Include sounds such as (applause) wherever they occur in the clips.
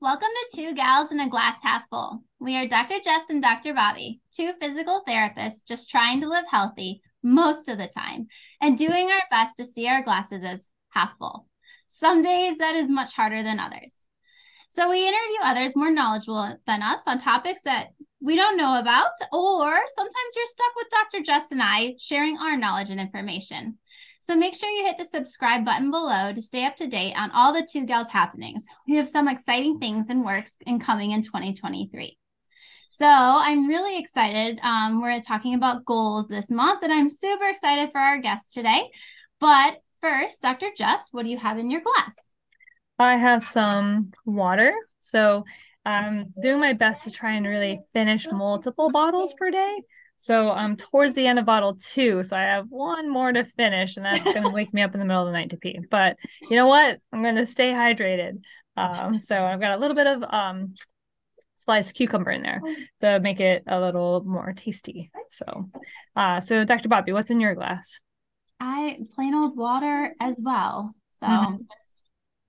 Welcome to Two Gals in a Glass Half Full. We are Dr. Jess and Dr. Bobbie, two physical therapists just trying to live healthy most of the time and doing our best to see our glasses as half full. Some days that is much harder than others. So we interview others more knowledgeable than us on topics that we don't know about, or sometimes you're stuck with Dr. Jess and I sharing our knowledge and information. So make sure you hit the subscribe button below to stay up to date on all the Two Gals happenings. We have some exciting things in works in coming in 2023. So I'm really excited. Um, we're talking about goals this month, and I'm super excited for our guest today. But first, Dr. Jess, what do you have in your glass? I have some water. So I'm doing my best to try and really finish multiple bottles per day. So I'm towards the end of bottle two. So I have one more to finish, and that's going to wake me up in the middle of the night to pee. But you know what? I'm going to stay hydrated. Um, so I've got a little bit of um, sliced cucumber in there to make it a little more tasty. So, uh, so Dr. Bobbie, what's in your glass? I plain old water as well. So mm-hmm. just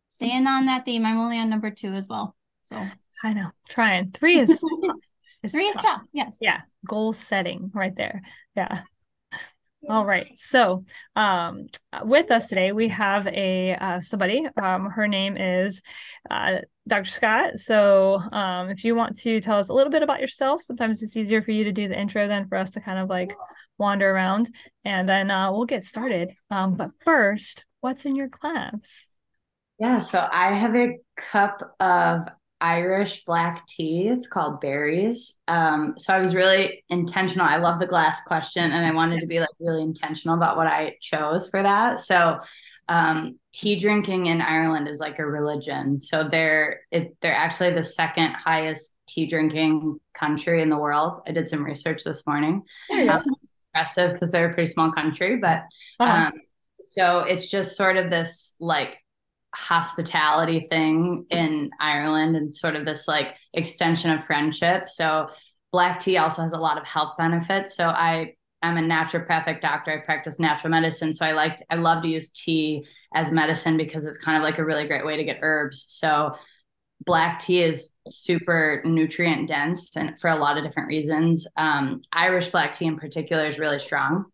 staying on that theme. I'm only on number two as well. So I know, trying. Three is (laughs) it's Three is tough. tough. Yes. Yeah. Goal setting right there. Yeah. All right. So, um, with us today, we have a uh, somebody. Um, her name is uh, Dr. Scott. So, um, if you want to tell us a little bit about yourself, sometimes it's easier for you to do the intro than for us to kind of like wander around, and then uh, we'll get started. Um, but first, what's in your class? Yeah. So I have a cup of Irish black tea. It's called Barry's. Um, so I was really intentional. I love the glass question, and I wanted to be like really intentional about what I chose for that. So um, tea drinking in Ireland is like a religion. So they're it, they're actually the second highest tea drinking country in the world. I did some research this morning. Um, impressive because they're a pretty small country, but uh-huh. um, so it's just sort of this like hospitality thing in Ireland and sort of this like extension of friendship. So black tea also has a lot of health benefits. So I I'm a naturopathic doctor. I practice natural medicine. So I like I love to use tea as medicine because it's kind of like a really great way to get herbs. So black tea is super nutrient dense and for a lot of different reasons. Um, Irish black tea in particular is really strong.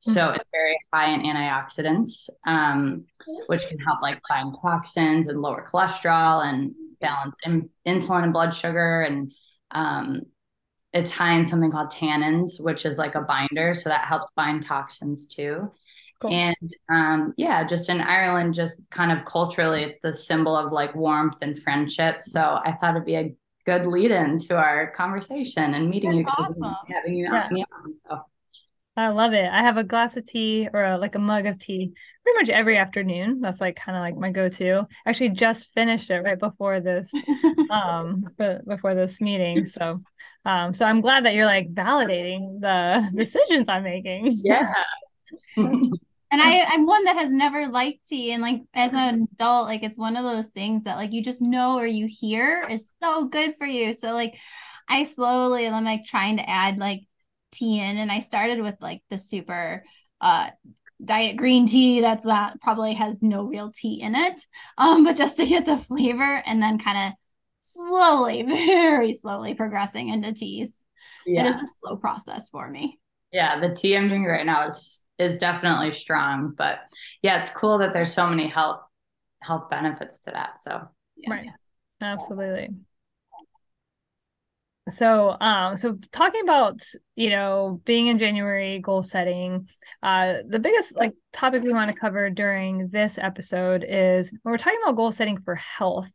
So mm-hmm. it's very high in antioxidants, um, which can help like find toxins and lower cholesterol and balance in- insulin and blood sugar. And um, it's high in something called tannins, which is like a binder. So that helps bind toxins too. Cool. And um, yeah, just in Ireland, just kind of culturally, it's the symbol of like warmth and friendship. So I thought it'd be a good lead in to our conversation and meeting That's you guys awesome. and having you yeah. me on. So I love it. I have a glass of tea or a, like a mug of tea pretty much every afternoon. That's like kind of like my go-to. Actually, just finished it right before this, um, (laughs) before this meeting. So, um, so I'm glad that you're like validating the decisions I'm making. Yeah. (laughs) and I, I'm one that has never liked tea, and like as an adult, like it's one of those things that like you just know or you hear is so good for you. So like, I slowly I'm like trying to add like tea in and I started with like the super uh diet green tea that's that probably has no real tea in it um but just to get the flavor and then kind of slowly (laughs) very slowly progressing into teas. Yeah. it is a slow process for me. Yeah the tea i'm drinking right now is is definitely strong but yeah it's cool that there's so many health health benefits to that so. Yeah. right. Absolutely so um so talking about you know being in january goal setting uh the biggest like topic we want to cover during this episode is when we're talking about goal setting for health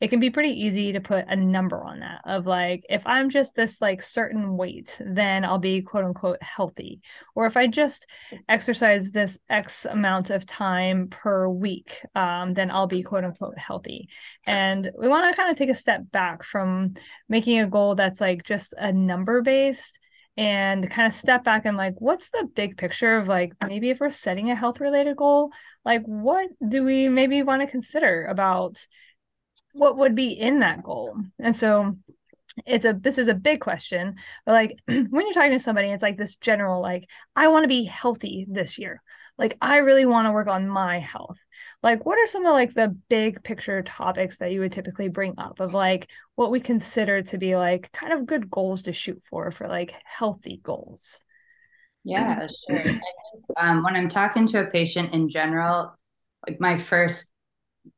it can be pretty easy to put a number on that of like if i'm just this like certain weight then i'll be quote unquote healthy. Or if i just exercise this x amount of time per week um, then i'll be quote unquote healthy. And we want to kind of take a step back from making a goal that's like just a number based and kind of step back and like what's the big picture of like maybe if we're setting a health related goal like what do we maybe want to consider about what would be in that goal and so it's a this is a big question but like (clears throat) when you're talking to somebody it's like this general like i want to be healthy this year like I really want to work on my health. Like what are some of like the big picture topics that you would typically bring up of like what we consider to be like kind of good goals to shoot for for like healthy goals? Yeah, sure. um, when I'm talking to a patient in general, like my first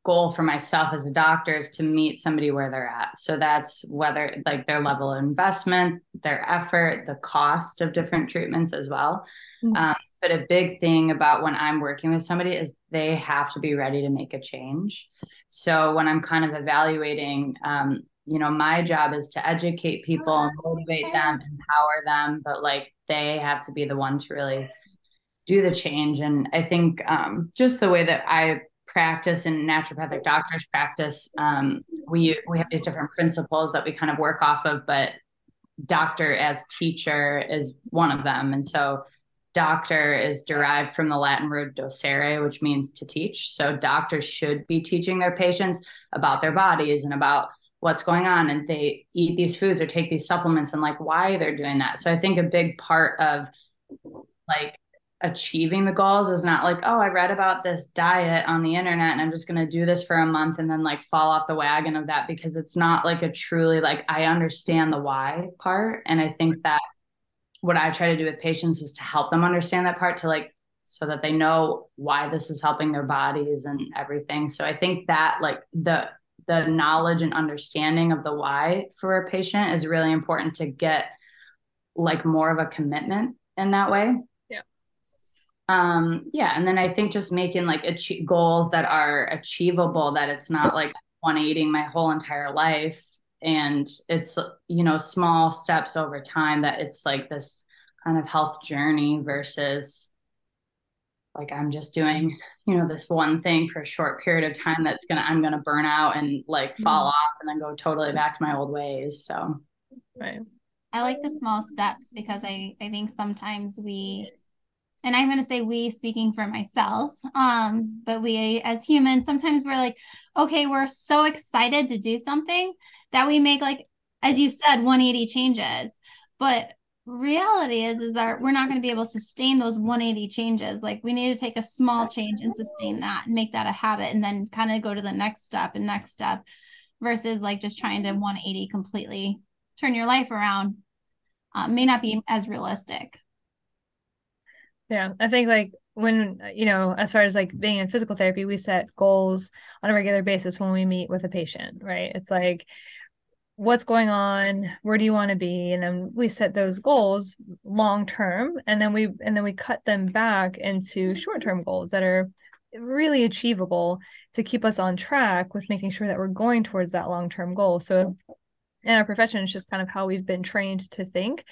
goal for myself as a doctor is to meet somebody where they're at. So that's whether like their level of investment, their effort, the cost of different treatments as well. Mm-hmm. Um, but a big thing about when I'm working with somebody is they have to be ready to make a change. So when I'm kind of evaluating, um, you know, my job is to educate people, motivate them, empower them, but like they have to be the one to really do the change. And I think um, just the way that I practice and naturopathic doctors practice, um, we we have these different principles that we kind of work off of, but doctor as teacher is one of them. And so doctor is derived from the Latin word docere, which means to teach. So doctors should be teaching their patients about their bodies and about what's going on and they eat these foods or take these supplements and like why they're doing that. So I think a big part of like achieving the goals is not like, oh, I read about this diet on the internet and I'm just going to do this for a month and then like fall off the wagon of that because it's not like a truly like I understand the why part. And I think that what I try to do with patients is to help them understand that part to like so that they know why this is helping their bodies and everything. So I think that like the the knowledge and understanding of the why for a patient is really important to get like more of a commitment in that way um yeah and then i think just making like achieve goals that are achievable that it's not like 180 my whole entire life and it's you know small steps over time that it's like this kind of health journey versus like i'm just doing you know this one thing for a short period of time that's gonna i'm gonna burn out and like fall mm-hmm. off and then go totally back to my old ways so right i like the small steps because i i think sometimes we and I'm going to say we speaking for myself, um, but we as humans, sometimes we're like, okay, we're so excited to do something that we make like, as you said, 180 changes. But reality is, is our we're not going to be able to sustain those 180 changes. Like we need to take a small change and sustain that and make that a habit and then kind of go to the next step and next step versus like just trying to 180 completely turn your life around. Uh, may not be as realistic. Yeah, I think like when you know, as far as like being in physical therapy, we set goals on a regular basis when we meet with a patient, right? It's like what's going on, where do you want to be? And then we set those goals long term and then we and then we cut them back into short-term goals that are really achievable to keep us on track with making sure that we're going towards that long-term goal. So in our profession, it's just kind of how we've been trained to think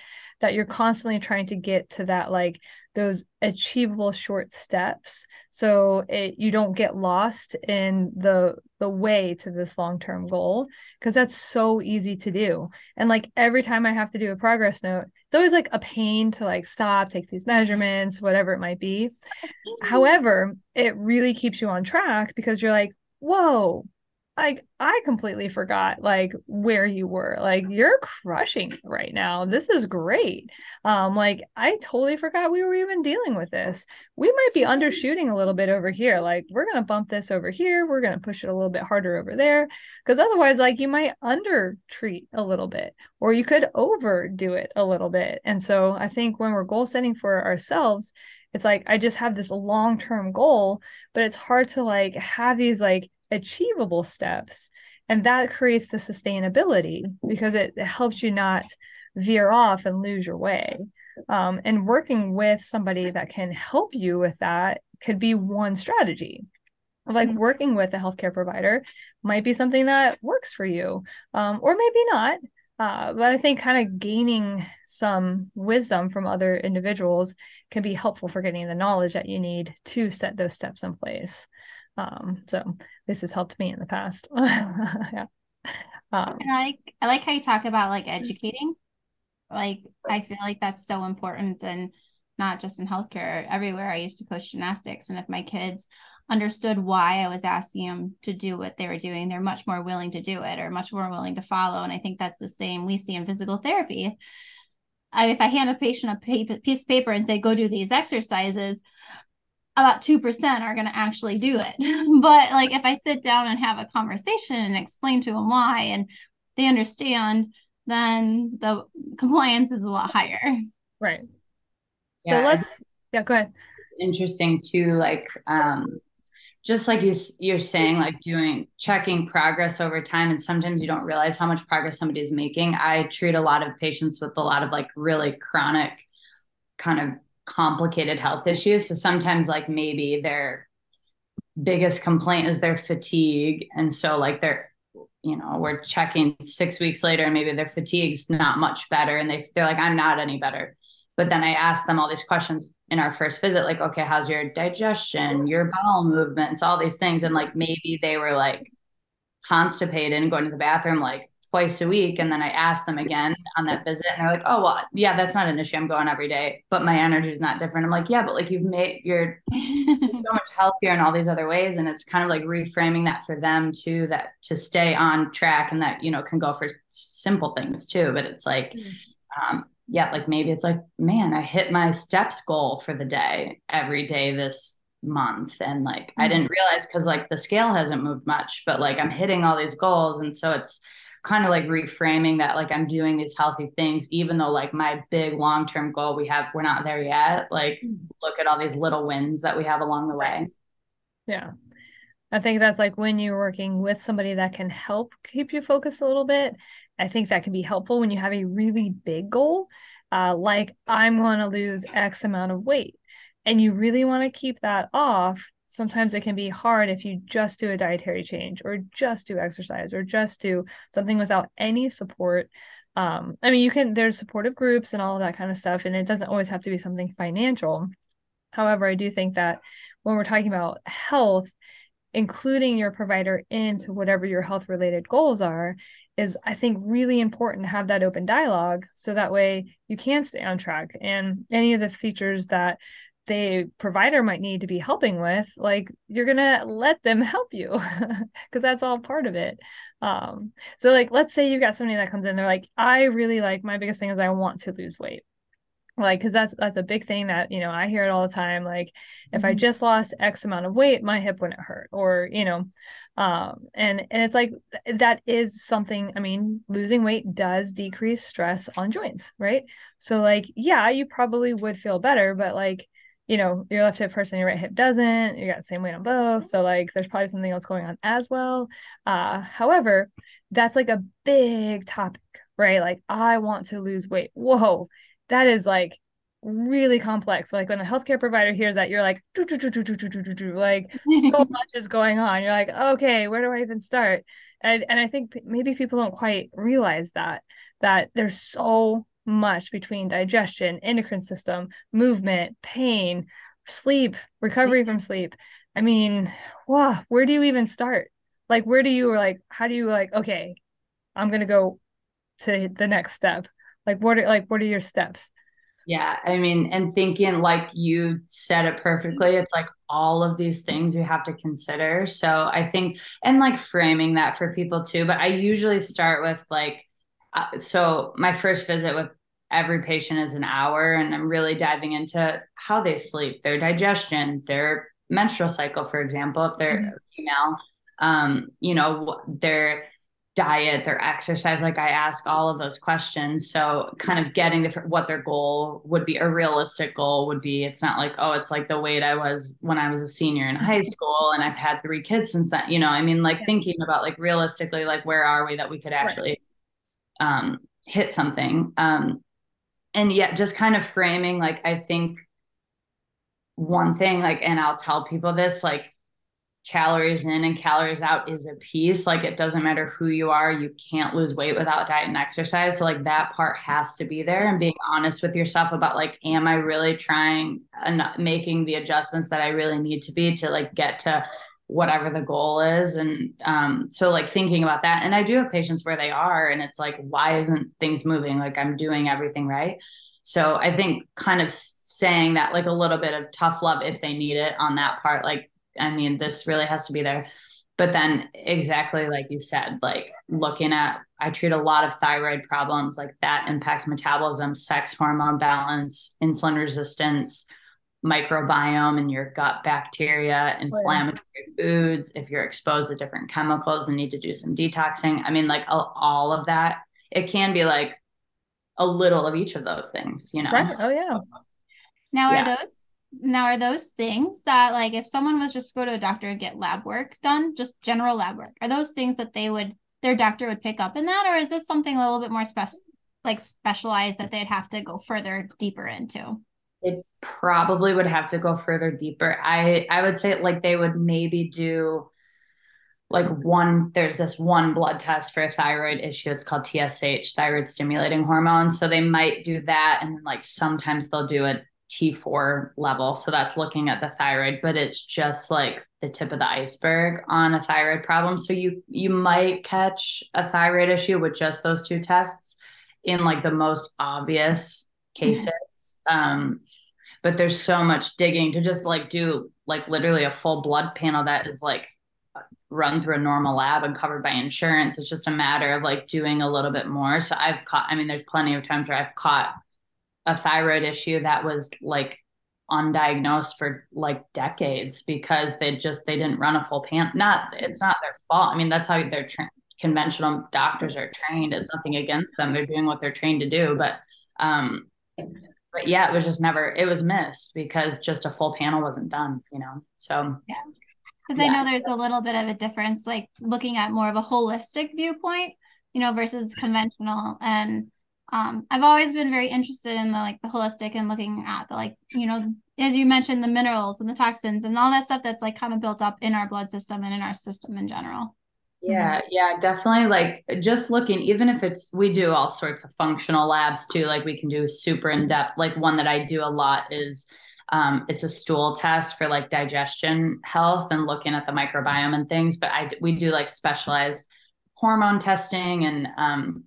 that you're constantly trying to get to that like those achievable short steps. So it you don't get lost in the the way to this long-term goal because that's so easy to do. And like every time i have to do a progress note it's always like a pain to like stop take these measurements whatever it might be. (laughs) However it really keeps you on track because you're like whoa like I completely forgot like where you were. Like you're crushing right now. This is great. Um like I totally forgot we were even dealing with this. We might be undershooting a little bit over here. Like we're going to bump this over here. We're going to push it a little bit harder over there because otherwise like you might under treat a little bit or you could overdo it a little bit. And so I think when we're goal setting for ourselves, it's like I just have this long-term goal, but it's hard to like have these like achievable steps and that creates the sustainability because it, it helps you not veer off and lose your way. Um, and working with somebody that can help you with that could be one strategy. Like mm-hmm. working with a healthcare provider might be something that works for you um, or maybe not. Uh, but i think kind of gaining some wisdom from other individuals can be helpful for getting the knowledge that you need to set those steps in place um, so this has helped me in the past. (laughs) yeah. Um, I like I like how you talk about like educating. Like I feel like that's so important and not just in healthcare, everywhere. I used to coach gymnastics, and if my kids understood why I was asking them to do what they were doing, they're much more willing to do it or much more willing to follow. And I think that's the same we see in physical therapy. I, if I hand a patient a paper, piece of paper and say, go do these exercises, about 2% are going to actually do it. (laughs) but like if I sit down and have a conversation and explain to them why and they understand, then the compliance is a lot higher. Right. Yeah, so let's, yeah, go ahead. Interesting too, like, um, just like you, you're saying, like doing checking progress over time, and sometimes you don't realize how much progress somebody is making. I treat a lot of patients with a lot of like really chronic kind of complicated health issues. So sometimes, like, maybe their biggest complaint is their fatigue. And so, like, they're, you know, we're checking six weeks later, and maybe their fatigue's not much better. And they, they're like, I'm not any better. But then I ask them all these questions in our first visit, like, okay, how's your digestion, your bowel movements, all these things. And like, maybe they were like constipated and going to the bathroom like twice a week. And then I ask them again on that visit and they're like, oh, well, yeah, that's not an issue. I'm going every day, but my energy is not different. I'm like, yeah, but like you've made, you're (laughs) so much healthier in all these other ways. And it's kind of like reframing that for them too, that to stay on track and that, you know, can go for simple things too. But it's like, mm. um, yeah, like maybe it's like, man, I hit my steps goal for the day every day this month and like mm-hmm. i didn't realize because like the scale hasn't moved much but like i'm hitting all these goals and so it's kind of like reframing that like I'm doing these healthy things, even though like my big long term goal we have, we're not there yet. Like mm. look at all these little wins that we have along the way. Yeah. I think that's like when you're working with somebody that can help keep you focused a little bit. I think that can be helpful when you have a really big goal, uh, like I'm going to lose X amount of weight, and you really want to keep that off sometimes it can be hard if you just do a dietary change or just do exercise or just do something without any support. Um, i mean you can there's supportive groups and all of that kind of stuff and it doesn't always have to be something financial. However i do think that when we're talking about health including your provider into whatever your health related goals are is i think really important to have that open dialogue so that way you can stay on track. And any of the features that the provider might need to be helping with like you're gonna let them (laughs) help you because that's all part of it. Um so like let's say you've got somebody that comes in they're like i really like my biggest thing is i want to lose weight. Like because that's that's a big thing that you know i hear it all the time like if mm-hmm. i just lost x amount of weight my hip wouldn't hurt or you know um and and it's like that is something i mean losing weight does decrease stress on joints right? So like yeah you probably would feel better but like you know, your left hip person, your right hip doesn't, you got the same weight on both. So like there's probably something else going on as well. Uh, however, that's like a big topic, right? Like I want to lose weight. Whoa, that is like really complex. Like when the healthcare provider hears that, you're like, like so (laughs) much is going on. You're like, okay, where do I even start? And and I think maybe people don't quite realize that that there's so much between digestion, endocrine system, movement, pain, sleep, recovery from sleep. I mean, wow, where do you even start? Like, where do you like, how do you like, okay, I'm gonna go to the next step. Like, what are like, what are your steps? Yeah, I mean, and thinking like you said it perfectly, it's like all of these things you have to consider. So I think, and like framing that for people too. But I usually start with like, uh, so my first visit with every patient is an hour and i'm really diving into how they sleep their digestion their menstrual cycle for example if they're mm-hmm. female um, you know their diet their exercise like i ask all of those questions so kind of getting the, what their goal would be a realistic goal would be it's not like oh it's like the weight i was when i was a senior in high mm-hmm. school and i've had three kids since then you know i mean like yeah. thinking about like realistically like where are we that we could actually right. Um hit something. Um and yet just kind of framing like i think one thing like and i'll tell people this like calories in and calories out is a piece. Like it doesn't matter who you are you can't lose weight without diet and exercise. So like that part has to be there. And being honest with yourself about like am i really trying and making the adjustments that i really need to be to like get to whatever the goal is. And um so like thinking about that and i do have patients where they are and it's like why isn't things moving? Like i'm doing everything right. So i think kind of saying that like a little bit of tough love if they need it on that part like i mean this really has to be there. But then exactly like you said like looking at i treat a lot of thyroid problems like that impacts metabolism sex hormone balance insulin resistance microbiome and your gut bacteria, inflammatory foods, if you're exposed to different chemicals and need to do some detoxing. I mean, like all of that, it can be like a little of each of those things, you know? Right. Oh, yeah. So, now, are those now are those things that like if someone was just go to a doctor and get lab work done just general lab work are those things that they would their doctor would pick up in that or is this something a little bit more spec like specialized that they'd have to go further deeper into it probably would have to go further deeper. I i would say like they would maybe do like one there's this one blood test for a thyroid issue. It's called tsh thyroid stimulating hormone. So they might do that and like sometimes they'll do a t4 level. So that's looking at the thyroid but it's just like the tip of the iceberg on a thyroid problem. So you you might catch a thyroid issue with just those two tests in like the most obvious mm-hmm. cases um but there's so much digging to just like do like literally a full blood panel that is like run through a normal lab and covered by insurance. It's just a matter of like doing a little bit more. So I've caught, I mean, there's plenty of times where I've caught a thyroid issue that was like undiagnosed for like decades because they just they didn't run a full pan not it's not their fault i mean that's how they're trained conventional doctors are trained it's nothing against them they're doing what they're trained to do but um but yeah it was just never it was missed because just a full panel wasn't done you know so yeah because yeah. I know there's a little bit of a difference, like looking at more of a holistic viewpoint, you know, versus conventional. And um, I've always been very interested in the like the holistic and looking at the like, you know, as you mentioned, the minerals and the toxins and all that stuff that's like kind of built up in our blood system and in our system in general. Yeah, yeah, definitely. Like just looking, even if it's, we do all sorts of functional labs too. Like we can do super in depth. Like one that I do a lot is um, it's a stool test for like digestion health and looking at the microbiome and things. But I we do like specialized hormone testing and um,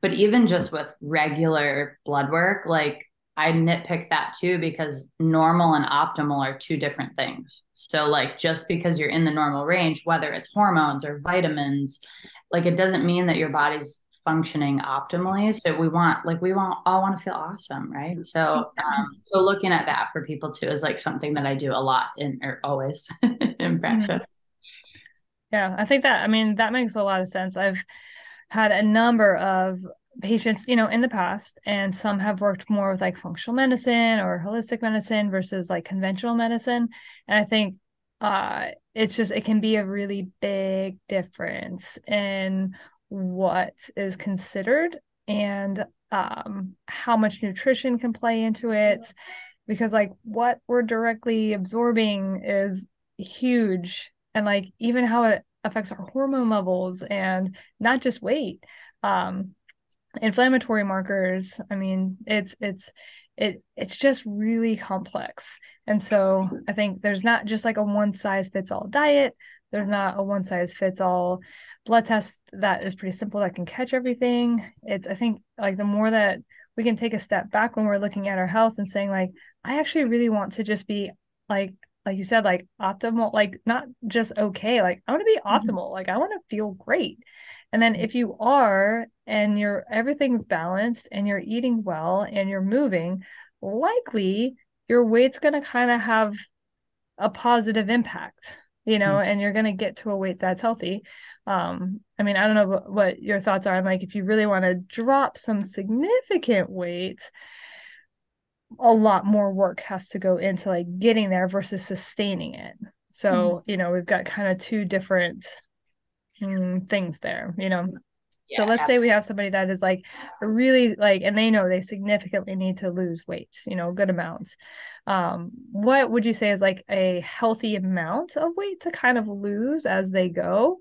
but even just with regular blood work, like I nitpick that too because normal and optimal are two different things. So like just because you're in the normal range, whether it's hormones or vitamins, like it doesn't mean that your body's functioning optimally. So we want like we want all want to feel awesome, right? So um, so looking at that for people too is like something that I do a lot in or always (laughs) in practice. Yeah, I think that I mean that makes a lot of sense. I've had a number of patients, you know, in the past, and some have worked more with like functional medicine or holistic medicine versus like conventional medicine. And I think uh it's just it can be a really big difference in what is considered and um, how much nutrition can play into it because like what we're directly absorbing is huge and like even how it affects our hormone levels and not just weight um inflammatory markers i mean it's it's it it's just really complex and so i think there's not just like a one size fits all diet there's not a one size fits all blood test that is pretty simple that can catch everything. It's I think like the more that we can take a step back when we're looking at our health and saying like I actually really want to just be like like you said like optimal like not just okay like I want to be mm-hmm. optimal like I want to feel great. And then if you are and you're everything's balanced and you're eating well and you're moving, likely your weight's going to kind of have a positive impact you know, mm-hmm. and you're going to get to a weight that's healthy. Um, I mean, I don't know what, what your thoughts are. I'm like, if you really want to drop some significant weight, a lot more work has to go into like getting there versus sustaining it. So, mm-hmm. you know, we've got kind of two different mm, things there, you know? So let's say we have somebody that is like really like and they know they significantly need to lose weight you know good amounts um what would you say is like a healthy amount of weight to kind of lose as they go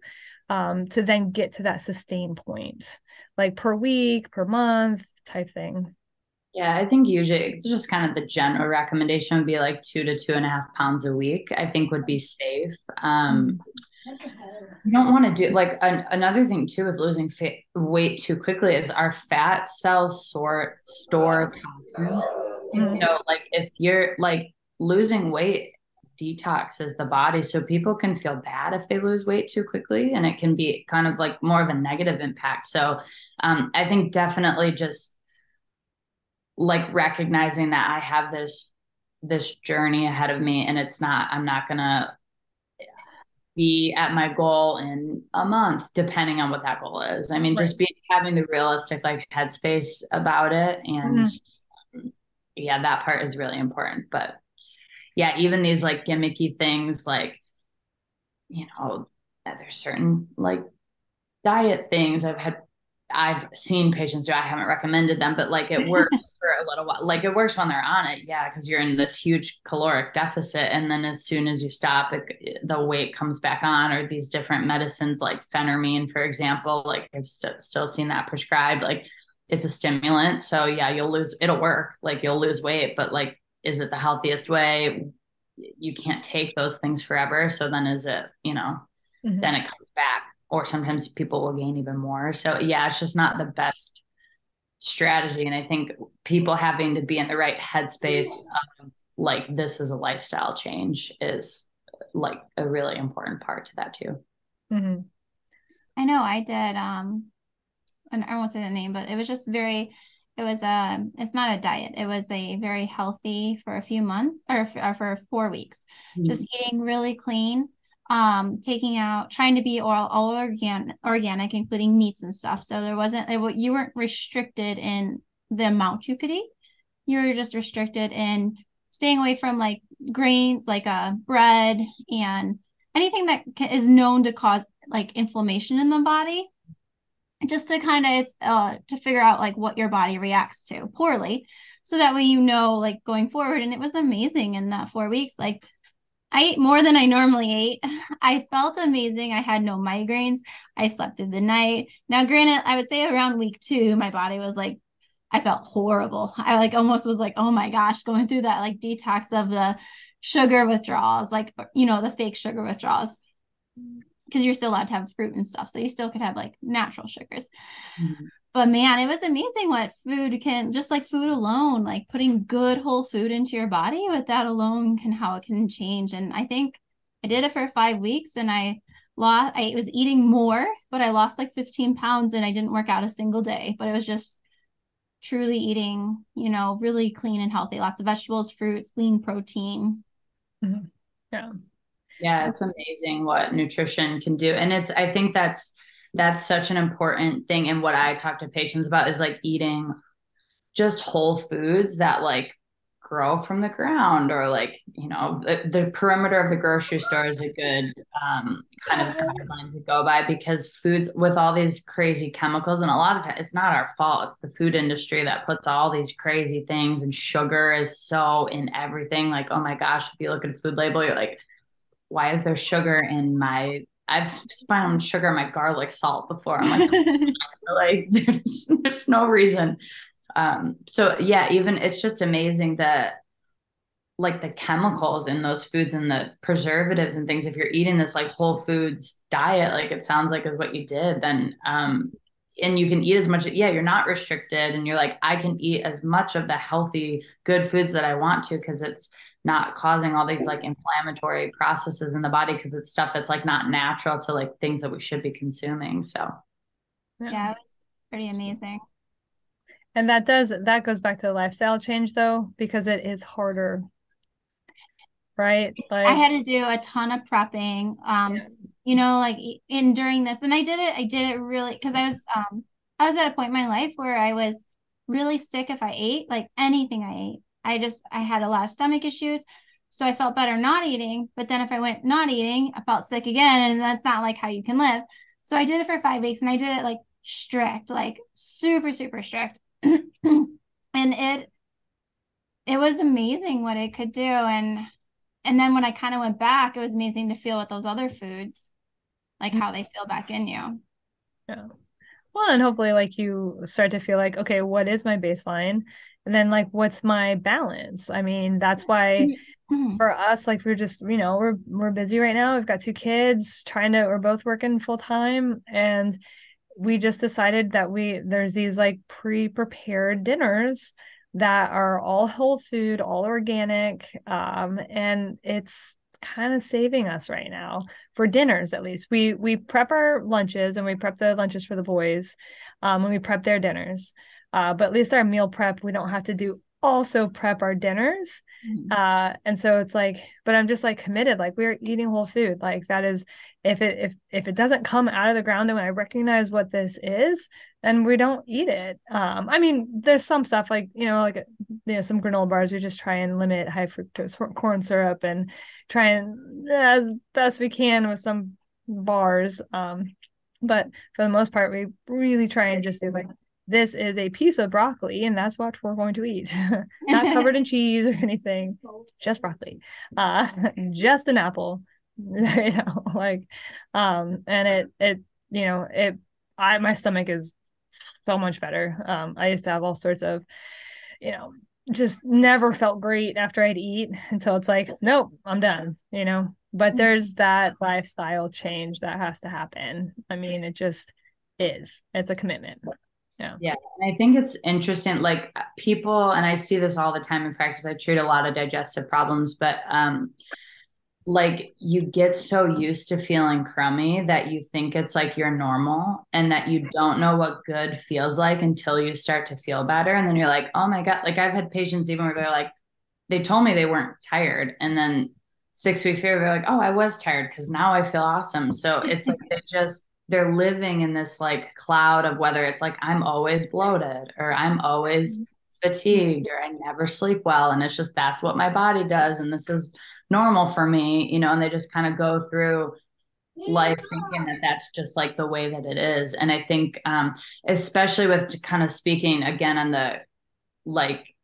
um to then get to that sustain point? Like per week per month type thing yeah, I think usually just kind of the general recommendation would be like two to two and a half pounds a week. I think would be safe. Um, you don't want to do like an, another thing too with losing fa- weight too quickly is our fat cells sort store toxins. Mm-hmm. So like if you're like losing weight detoxes the body so people can feel bad if they lose weight too quickly and it can be kind of like more of a negative impact so um, i think definitely just like recognizing that I have this this journey ahead of me and it's not i'm not gonna be at my goal in a month depending on what that goal is i mean right. just be having the realistic like headspace about it and mm-hmm. yeah that part is really important but yeah even these like gimmicky things like you know there's certain like diet things i've had I've seen patients do. I haven't recommended them, but like it works (laughs) for a little while. Like it works when they're on it, yeah, because you're in this huge caloric deficit, and then as soon as you stop, it, the weight comes back on. Or these different medicines, like phentermine, for example, like I've st- still seen that prescribed. Like it's a stimulant, so yeah, you'll lose. It'll work. Like you'll lose weight, but like, is it the healthiest way? You can't take those things forever. So then, is it you know? Mm-hmm. Then it comes back or sometimes people will gain even more. So yeah, it's just not the best strategy. And I think people having to be in the right headspace of like this is a lifestyle change is like a really important part to that too. Mm-hmm. I know I did um and I won't say the name, but it was just very it was a um, it's not a diet it was a very healthy for a few months or for, or for four weeks mm-hmm. just eating really clean um taking out trying to be all, all organic organic including meats and stuff. So there wasn't it, you weren't restricted in the amount you could eat. You were just restricted in staying away from like grains like uh bread and anything that is known to cause like inflammation in the body. Just to kind of uh to figure out like what your body reacts to poorly so that way you know like going forward. And it was amazing in that four weeks like I ate more than I normally ate. (laughs) I felt amazing. I had no migraines. I slept through the night. Now, granted, I would say around week two, my body was like, I felt horrible. I like almost was like, oh my gosh, going through that like detox of the sugar withdrawals, like, you know, the fake sugar withdrawals. Because you're still allowed to have fruit and stuff. So you still could have like natural sugars. Mm-hmm but man, it was amazing what food can just like food alone, like putting good whole food into your body with that alone can how it can change. And I think I did it for five weeks and I lost I was eating more, but I lost like 15 pounds and I didn't work out a single day. But it was just truly eating, you know, really clean and healthy, lots of vegetables, fruits, lean protein. Mm-hmm. Yeah. Yeah, it's amazing what nutrition can do. And it's I think that's that's such an important thing. And what i talk to patients about is like eating just whole foods that like grow from the ground or like you know the, the perimeter of the grocery store is a good um, kind of guidelines to go by because foods with all these crazy chemicals and a lot of times it's not our fault. It's the food industry that puts all these crazy things and sugar is so in everything. Like oh my gosh if you look at a food label you're like why is there sugar in my I've found sugar in my garlic salt before. I'm like, (laughs) (laughs) like there's, there's no reason. Um, so yeah, even it's just amazing that like the chemicals in those foods and the preservatives and things. If you're eating this like whole foods diet, like it sounds like is what you did, then um, and you can eat as much. Yeah, you're not restricted, and you're like, I can eat as much of the healthy, good foods that I want to because it's not causing all these like inflammatory processes in the body because it's stuff that's like not natural to like things that we should be consuming. So yeah, yeah it was pretty amazing. And that does that goes back to the lifestyle change though, because it is harder. Right. Like I had to do a ton of prepping. Um, yeah. you know, like in during this, and I did it, I did it really because I was um I was at a point in my life where I was really sick if I ate, like anything I ate. I just I had a lot of stomach issues. So I felt better not eating. But then if I went not eating, I felt sick again. And that's not like how you can live. So I did it for five weeks and I did it like strict, like super, super strict. (clears throat) and it it was amazing what it could do. And and then when I kind of went back, it was amazing to feel what those other foods, like mm. how they feel back in you. Yeah. Well, and hopefully like you start to feel like, okay, what is my baseline? And then like what's my balance? I mean that's why mm-hmm. for us like we're just you know we're we're busy right now. We've got two kids trying to we're both working full time and we just decided that we there's these like pre-prepared dinners that are all whole food all organic um and it's kind of saving us right now for dinners at least. We we prep our lunches and we prep the lunches for the boys um and we prep their dinners uh, but at least our meal prep, we don't have to do also prep our dinners. Mm-hmm. Uh, and so it's like, but I'm just like committed, like we're eating whole food. Like that is if it if if it doesn't come out of the ground and when I recognize what this is, then we don't eat it. Um, I mean, there's some stuff like, you know, like you know, some granola bars, we just try and limit high fructose corn syrup and try and as best we can with some bars. Um, but for the most part, we really try and just do like this is a piece of broccoli and that's what we're going to eat. (laughs) Not covered in (laughs) cheese or anything just broccoli. Uh (laughs) just an apple. You know like um and it it you know it i my stomach is so much better. Um i used to have all sorts of you know just never felt great after i'd eat until it's like nope i'm done you know? But mm. there's that lifestyle change that has to happen. I mean it just is. It's a commitment yeah. Yeah. And I think it's interesting. Like people, and I see this all the time in practice. I treat a lot of digestive problems, but um, like you get so used to feeling crummy that you think it's like you're normal and that you don't know what good feels like until you start to feel better. And then you're like, oh my God. Like I've had patients even where they're like, they told me they weren't tired. And then six weeks later, they're like, oh, I was tired because now I feel awesome. So it's like they just they're living in this like cloud of whether it's like I'm always bloated or I'm always mm-hmm. fatigued or I never sleep well and it's just that's what my body does and this is normal for me you know and they just kind of go through life thinking that that's just like the way that it is and i think um especially with kind of speaking again on the like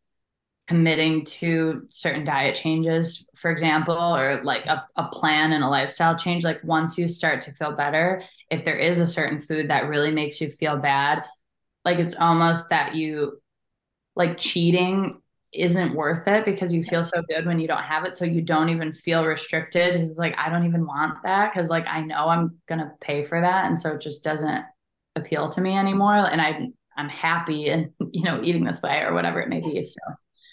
committing to certain diet changes, for example, or like a, a plan and a lifestyle change, like once you start to feel better, if there is a certain food that really makes you feel bad, like it's almost that you like cheating isn't worth it because you feel so good when you don't have it. So you don't even feel restricted. It's like, I don't even want that because like I know I'm gonna pay for that. And so it just doesn't appeal to me anymore. And I I'm happy and (laughs) you know, eating this way or whatever it may be. So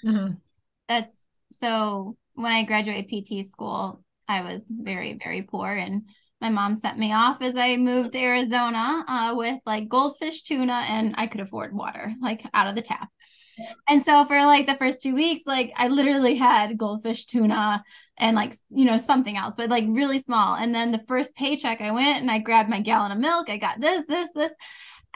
Mm-hmm. That's so when I graduated PT school, I was very, very poor. And my mom sent me off as I moved to Arizona uh, with like goldfish tuna, and I could afford water like out of the tap. And so for like the first two weeks, like I literally had goldfish tuna and like, you know, something else, but like really small. And then the first paycheck, I went and I grabbed my gallon of milk. I got this, this, this.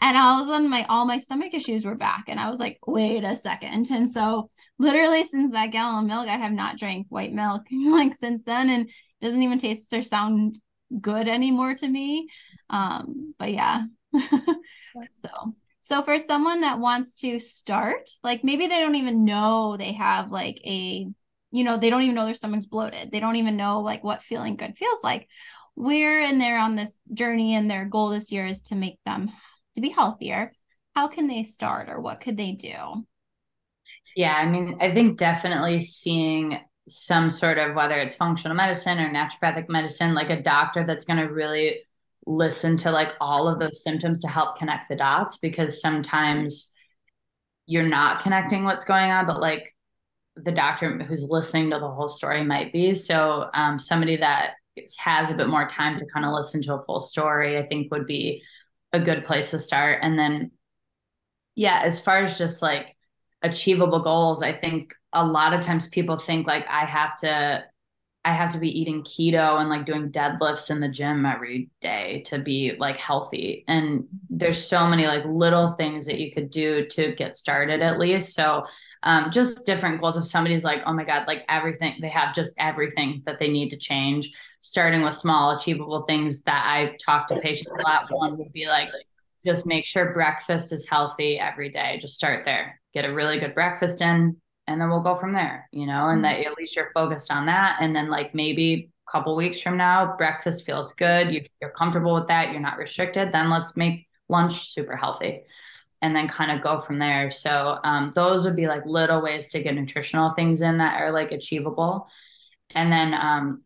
And all of a sudden, my all my stomach issues were back, and I was like, "Wait a second. And so, literally, since that gallon of milk, I have not drank white milk (laughs) like since then, and it doesn't even taste or sound good anymore to me. Um, but yeah. (laughs) so, so for someone that wants to start, like maybe they don't even know they have like a, you know, they don't even know their stomach's bloated. They don't even know like what feeling good feels like. We're in there on this journey, and their goal this year is to make them to be healthier, how can they start or what could they do? Yeah, I mean, I think definitely seeing some sort of whether it's functional medicine or naturopathic medicine, like a doctor that's going to really listen to like all of those symptoms to help connect the dots because sometimes you're not connecting what's going on, but like the doctor who's listening to the whole story might be. So, um, somebody that has a bit more time to kind of listen to a full story, I think would be a good place to start. And then, yeah, as far as just like achievable goals, I think a lot of times people think like I have to I have to be eating keto and like doing deadlifts in the gym every day to be like healthy. And there's so many like little things that you could do to get started at least. So um, just different goals. If somebody's like, oh my God, like everything, they have just everything that they need to change, starting with small, achievable things that I talk to patients a lot. One would be like, just make sure breakfast is healthy every day. Just start there. Get a really good breakfast in, and then we'll go from there you know and mm-hmm. that at least you're focused on that. And then like maybe a couple weeks from now breakfast feels good you, you're comfortable with that you're not restricted then let's make lunch super healthy and then kind of go from there. So um, those would be like little ways to get nutritional things in that are like achievable. And then um,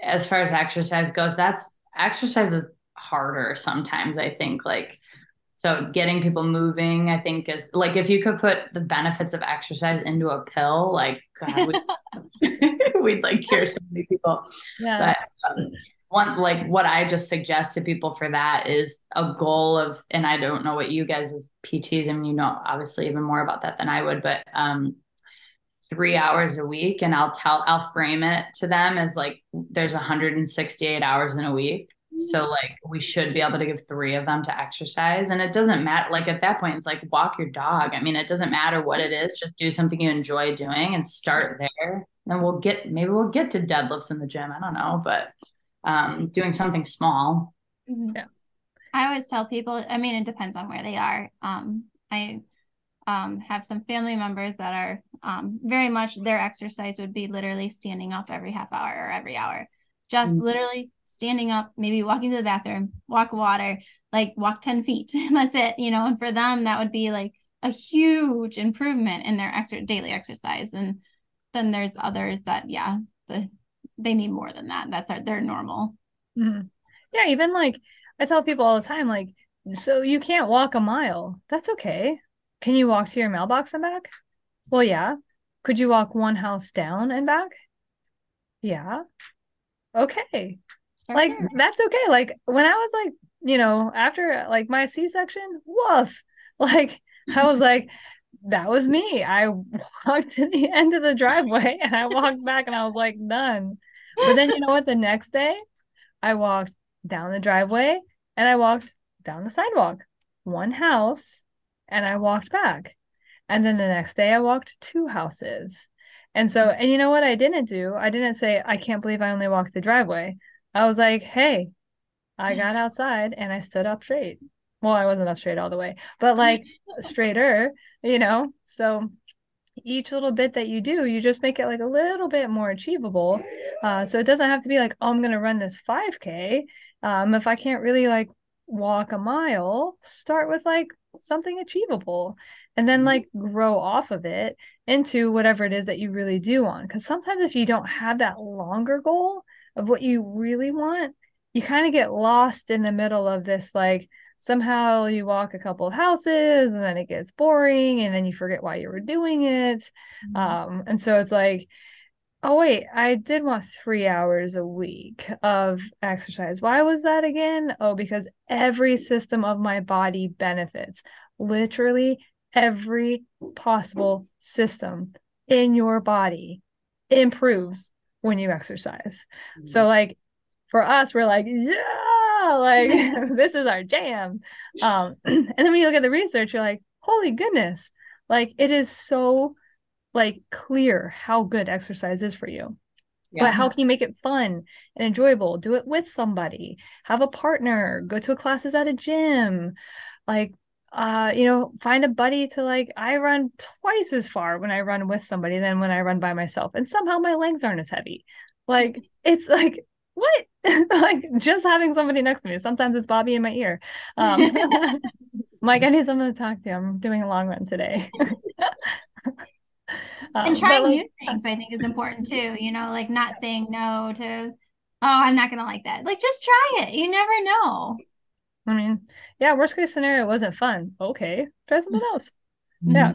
as far as exercise goes that's exercise is harder sometimes i think like so getting people moving, I think, is like if you could put the benefits of exercise into a pill, like God, we'd, (laughs) (laughs) we'd, like cure so many people. Yeah. But um, one like what I just suggest to people for that is a goal of, and I don't know what you guys as PTs, I mean, you know, obviously even more about that than I would, but um, three hours a week and I'll tell I'll frame it to them as like there's 168 hours in a week. So like we should be able to give three of them to exercise. And it doesn't matter like at that point it's like walk your dog. I mean, it doesn't matter what it is, just do something you enjoy doing and start there. Then we'll get maybe we'll get to deadlifts in the gym. I don't know, but um doing something small. Mm-hmm. Yeah. I always tell people, I mean, it depends on where they are. Um, I um, have some family members that are um, very much their exercise would be literally standing up every half hour or every hour, just mm-hmm. literally standing up, maybe walking to the bathroom, walk water, like walk 10 feet. And (laughs) that's it, you know. And for them, that would be like a huge improvement in their extra daily exercise. And then there's others that, yeah, the, they need more than that. That's our, their normal. Mm-hmm. Yeah, even like I tell people all the time, like, so you can't walk a mile. That's okay. Can you walk to your mailbox and back? Well, yeah. Could you walk one house down and back? Yeah. Okay. Start like there. that's okay. Like when I was like, you know, after like my C-section, woof. (laughs) Like I was like, that was me. I (laughs) walked to the end of the driveway and I walked back and I was like, done. But then you know what? The next day, I walked down the driveway and I walked down the sidewalk, one house, and I walked back. And then the next day I walked two houses. And so, and you know what I didn't do? I didn't say, I can't believe I only walked the driveway. I was like, hey, I got outside and I stood up straight. Well, I wasn't up straight all the way, but like (laughs) straighter, you know? So each little bit that you do, you just make it like a little bit more achievable. Uh, so it doesn't have to be like, oh, I'm going to run this 5K. Um, if I can't really like walk a mile, start with like something achievable and then mm-hmm. like grow off of it into whatever it is that you really do want. Because sometimes if you don't have that longer goal of what you really want, you kind of get lost in the middle of this like, somehow you walk a couple of houses and then it gets boring and then you forget why you were doing it mm-hmm. um and so it's like oh wait i did want three hours a week of exercise why was that again oh because every system of my body benefits literally every possible system in your body improves when you exercise. Mm-hmm. so like for us we're like yeah like (laughs) (laughs) this is our jam. Um (clears throat) and then when you look at the research you're like holy goodness. Like it is so like clear how good exercise is for you. Yeah. but how can you make it fun and enjoyable? Do it with somebody. Have a partner. Go to classes at a gym. Like uh you know find a buddy to like i run twice as far when i run with somebody than when i run by myself and somehow my legs aren't as heavy like (laughs) it's like what? (laughs) like just having somebody next to me. Sometimes it's Bobbie in my ear. Um, (laughs) Mike, I need someone to talk to. I'm doing a long run today. um, and trying like, new things, I think, is important too. You know, like not saying no to, oh, I'm not going to like that. Like just try it. You never know. I mean, yeah, worst case scenario wasn't fun. Okay, try something else. Mm-hmm. Yeah.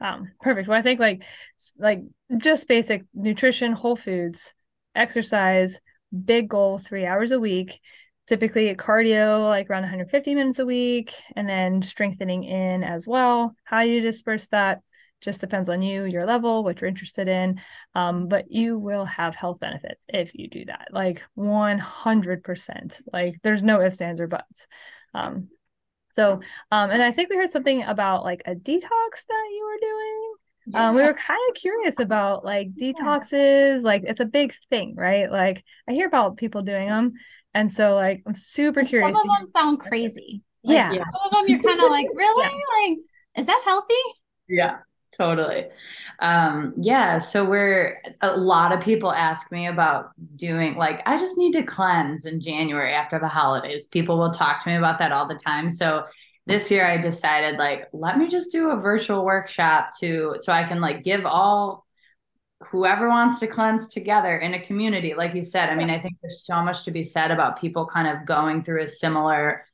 Um, perfect. Well, I think like like just basic nutrition, whole foods, exercise, big goal three hours a week typically cardio like around 150 minutes a week and then strengthening in as well how you disperse that just depends on you your level what you're interested in um, but you will have health benefits if you do that like 100% like there's no ifs ands or buts um, so um, and i think we heard something about like a detox that you were doing yeah. Um, we were kind of curious about like detoxes, yeah. like it's a big thing, right? Like I hear about people doing them, and so like I'm super curious. Some of them sound crazy. Like, yeah. Some of them you're kind of like, (laughs) really? Yeah. Like, is that healthy? Yeah totally. Um yeah so we're a lot of people ask me about doing like i just need to cleanse in january after the holidays. People will talk to me about that all the time. So this year I decided like let me just do a virtual workshop to so I can like give all whoever wants to cleanse together in a community. Like you said I mean I think there's so much to be said about people kind of going through a similar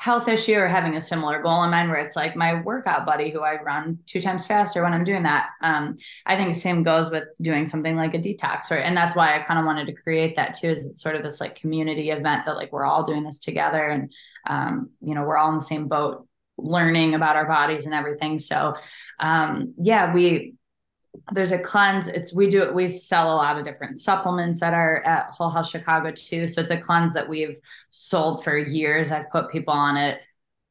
health issue or having a similar goal in mind where it's like my workout buddy who I run two times faster when I'm doing that. Um, I think same goes with doing something like a detox, right? And that's why I kind of wanted to create that too, is it's sort of this like community event that like we're all doing this together and um, you know, we're all in the same boat learning about our bodies and everything. So um, yeah, we there's a cleanse. It's we do it. We sell a lot of different supplements that are at Whole Health Chicago too. So it's a cleanse that we've sold for years. I've put people on it.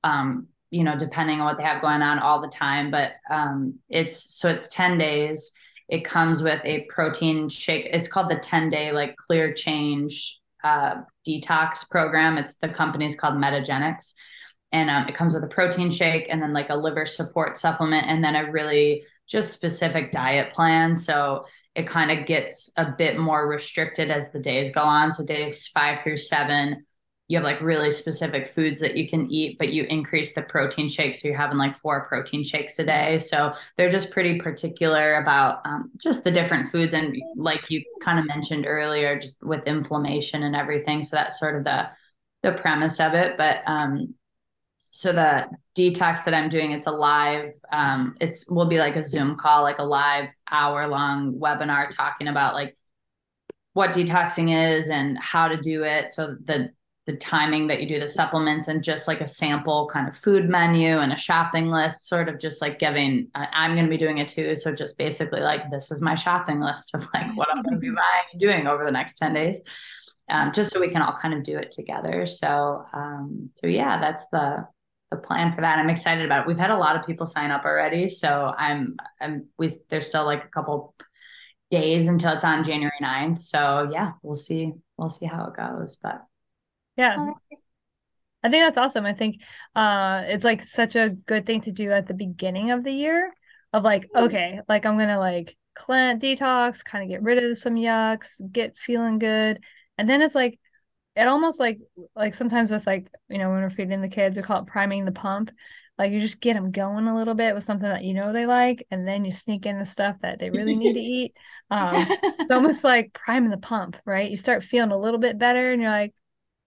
Um, you know, depending on what they have going on all the time. But um, it's so it's 10 days. It comes with a protein shake. It's called the 10 day like clear change uh, detox program. It's the company's called Metagenics. And um, it comes with a protein shake and then like a liver support supplement and then a really just specific diet plan. So it kind of gets a bit more restricted as the days go on. So days five through seven, you have like really specific foods that you can eat, but you increase the protein shakes. So you're having like four protein shakes a day. So they're just pretty particular about um, just the different foods. And like you kind of mentioned earlier, just with inflammation and everything. So that's sort of the, the premise of it. But um, so the detox that I'm doing, it's a live, um, it's will be like a Zoom call, like a live hour long webinar talking about like what detoxing is and how to do it. So the the timing that you do the supplements and just like a sample kind of food menu and a shopping list, sort of just like giving, uh, I'm going to be doing it too. So just basically like, this is my shopping list of like what I'm going to be (laughs) buying and doing over the next 10 days. Um, just so we can all kind of do it together. So, um, so yeah, that's the, the plan for that. I'm excited about it. We've had a lot of people sign up already. So I'm, I'm, we, there's still like a couple days until it's on January 9th. So yeah, we'll see, we'll see how it goes, but yeah. I think that's awesome. I think uh it's like such a good thing to do at the beginning of the year of like, okay, like I'm gonna like cleanse detox, kind of get rid of some yucks, get feeling good. And then it's like it almost like like sometimes with like, you know, when we're feeding the kids, we call it priming the pump. Like you just get them going a little bit with something that you know they like, and then you sneak in the stuff that they really need to eat. Um, (laughs) it's almost like priming the pump, right? You start feeling a little bit better, and you're like,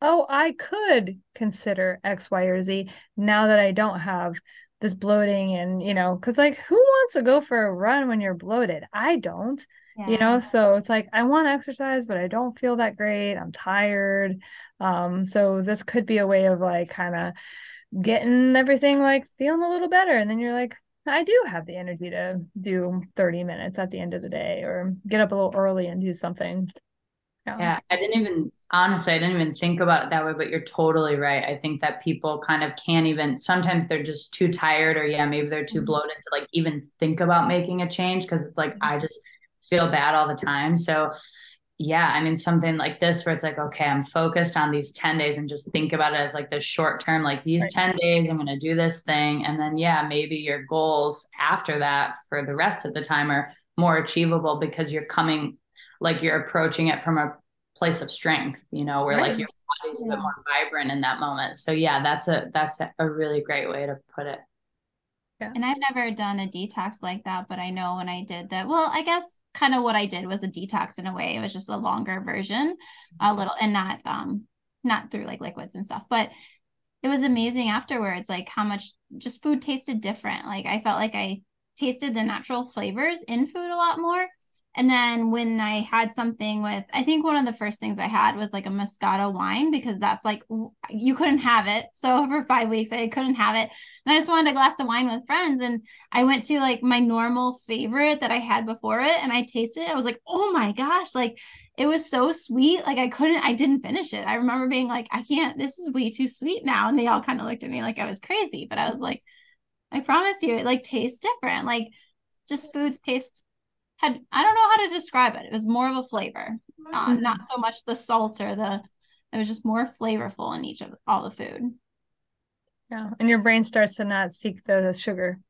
oh, I could consider X, Y, or Z now that I don't have this bloating and, you know, because like who wants to go for a run when you're bloated? I don't. Yeah. You know, so it's like I want to exercise, but I don't feel that great. I'm tired. Um, so this could be a way of like kind of getting everything like feeling a little better. And then you're like, I do have the energy to do 30 minutes at the end of the day or get up a little early and do something. Yeah. yeah. I didn't even honestly, I didn't even think about it that way, but you're totally right. I think that people kind of can't even sometimes they're just too tired or yeah, maybe they're too mm-hmm. bloated to like even think about making a change because it's like I just feel bad all the time. So yeah, I mean something like this where it's like, okay, I'm focused on these 10 days and just think about it as like the short term, like these right. 10 days, I'm gonna do this thing. And then yeah, maybe your goals after that for the rest of the time are more achievable because you're coming like you're approaching it from a place of strength, you know, where right. like your body's yeah. a bit more vibrant in that moment. So yeah, that's a that's a, really great way to put it. Yeah. And I've never done a detox like that, but I know when I did that, well, I guess kind of what I did was a detox in a way. It was just a longer version, a little and not um not through like liquids and stuff, but it was amazing afterwards, like how much just food tasted different. Like I felt like I tasted the natural flavors in food a lot more and then when I had something with, I think one of the first things I had was like a Moscato wine because that's like you couldn't have it. So (laughs) for five weeks, I couldn't have it. And I just wanted a glass of wine with friends. And I went to like my normal favorite that I had before it and I tasted it. I was like, oh my gosh, like it was so sweet. Like I couldn't, I didn't finish it. I remember being like, I can't, this is way too sweet now. And they all kind of looked at me like I was crazy. But I was like, I promise you, it like tastes different. Like just foods taste had I don't know how to describe it. It was more of a flavor, uh, mm-hmm. not so much the salt or the. It was just more flavorful in each of all the food. Yeah, and your brain starts to not seek the sugar.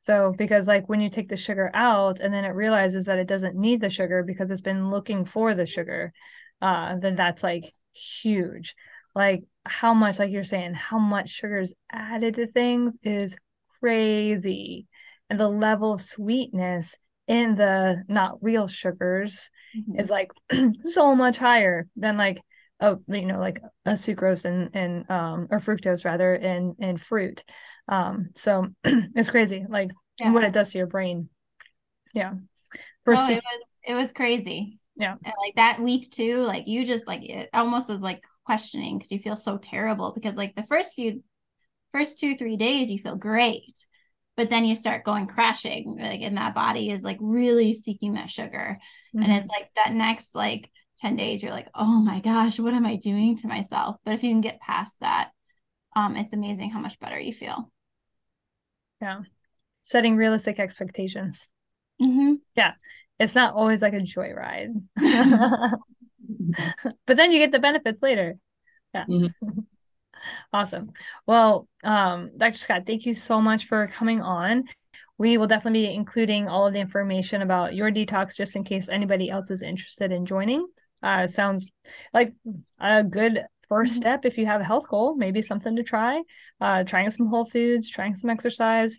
So because like when you take the sugar out and then it realizes that it doesn't need the sugar because it's been looking for the sugar, uh, then that's like huge. Like how much, like you're saying, how much sugar is added to things is crazy. And the level of sweetness in the not real sugars mm-hmm. is like (clears throat) so much higher than like a you know like a sucrose and and um or fructose rather in in fruit. Um so (clears throat) it's crazy like yeah. what it does to your brain. Yeah. First, oh, it was it was crazy. Yeah. And like that week too like you just like it almost was like questioning because you feel so terrible because like the first few first two three days you feel great but then you start going crashing like and that body is like really seeking that sugar. Mm-hmm. and it's like that next like 10 days you're like oh my gosh what am i doing to myself? But if you can get past that um it's amazing how much better you feel. Yeah. Setting realistic expectations. Mm-hmm. yeah. It's not always like a joyride. (laughs) But then you get the benefits later. Yeah. Mm-hmm. (laughs) awesome. Well um dr scott thank you so much for coming on. We will definitely be including all of the information about your detox just in case anybody else is interested in joining uh, sounds like a good first mm-hmm. step if you have a health goal, maybe something to try. Uh, trying some whole foods, trying some exercise.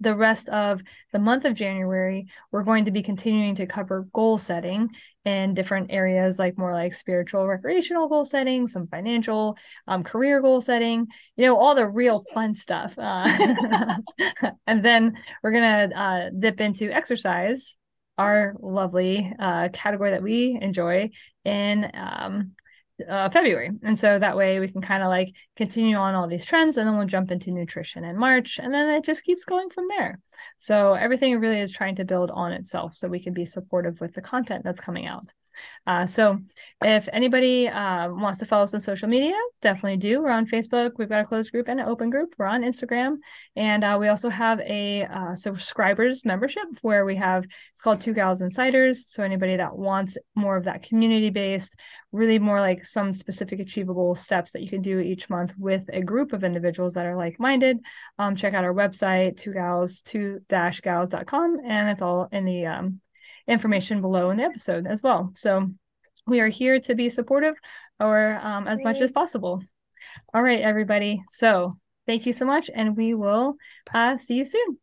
The rest of the month of January, we're going to be continuing to cover goal setting in different areas, like more like spiritual, recreational goal setting, some financial, um, career goal setting, you know, all the real fun stuff. Uh, (laughs) and then we're going to uh, dip into exercise our lovely uh, category that we enjoy in um, uh, February. And so that way we can kind of like continue on all these trends and then we'll jump into nutrition in March and then it just keeps going from there. So everything really is trying to build on itself so we can be supportive with the content that's coming out. Uh, so if anybody uh, wants to follow us on social media, definitely do. We're on Facebook. We've got a closed group and an open group. We're on Instagram. And uh, we also have a uh, subscribers membership where we have, it's called Two Gals Insiders. So anybody that wants more of that community based, really more like some specific achievable steps that you can do each month with a group of individuals that are like minded, um, check out our website, two gals, two dash gals.com. And it's all in the um, information below in the episode as well. So we are here to be supportive or um, as much as possible. All right, everybody. So thank you so much, and we will uh, see you soon.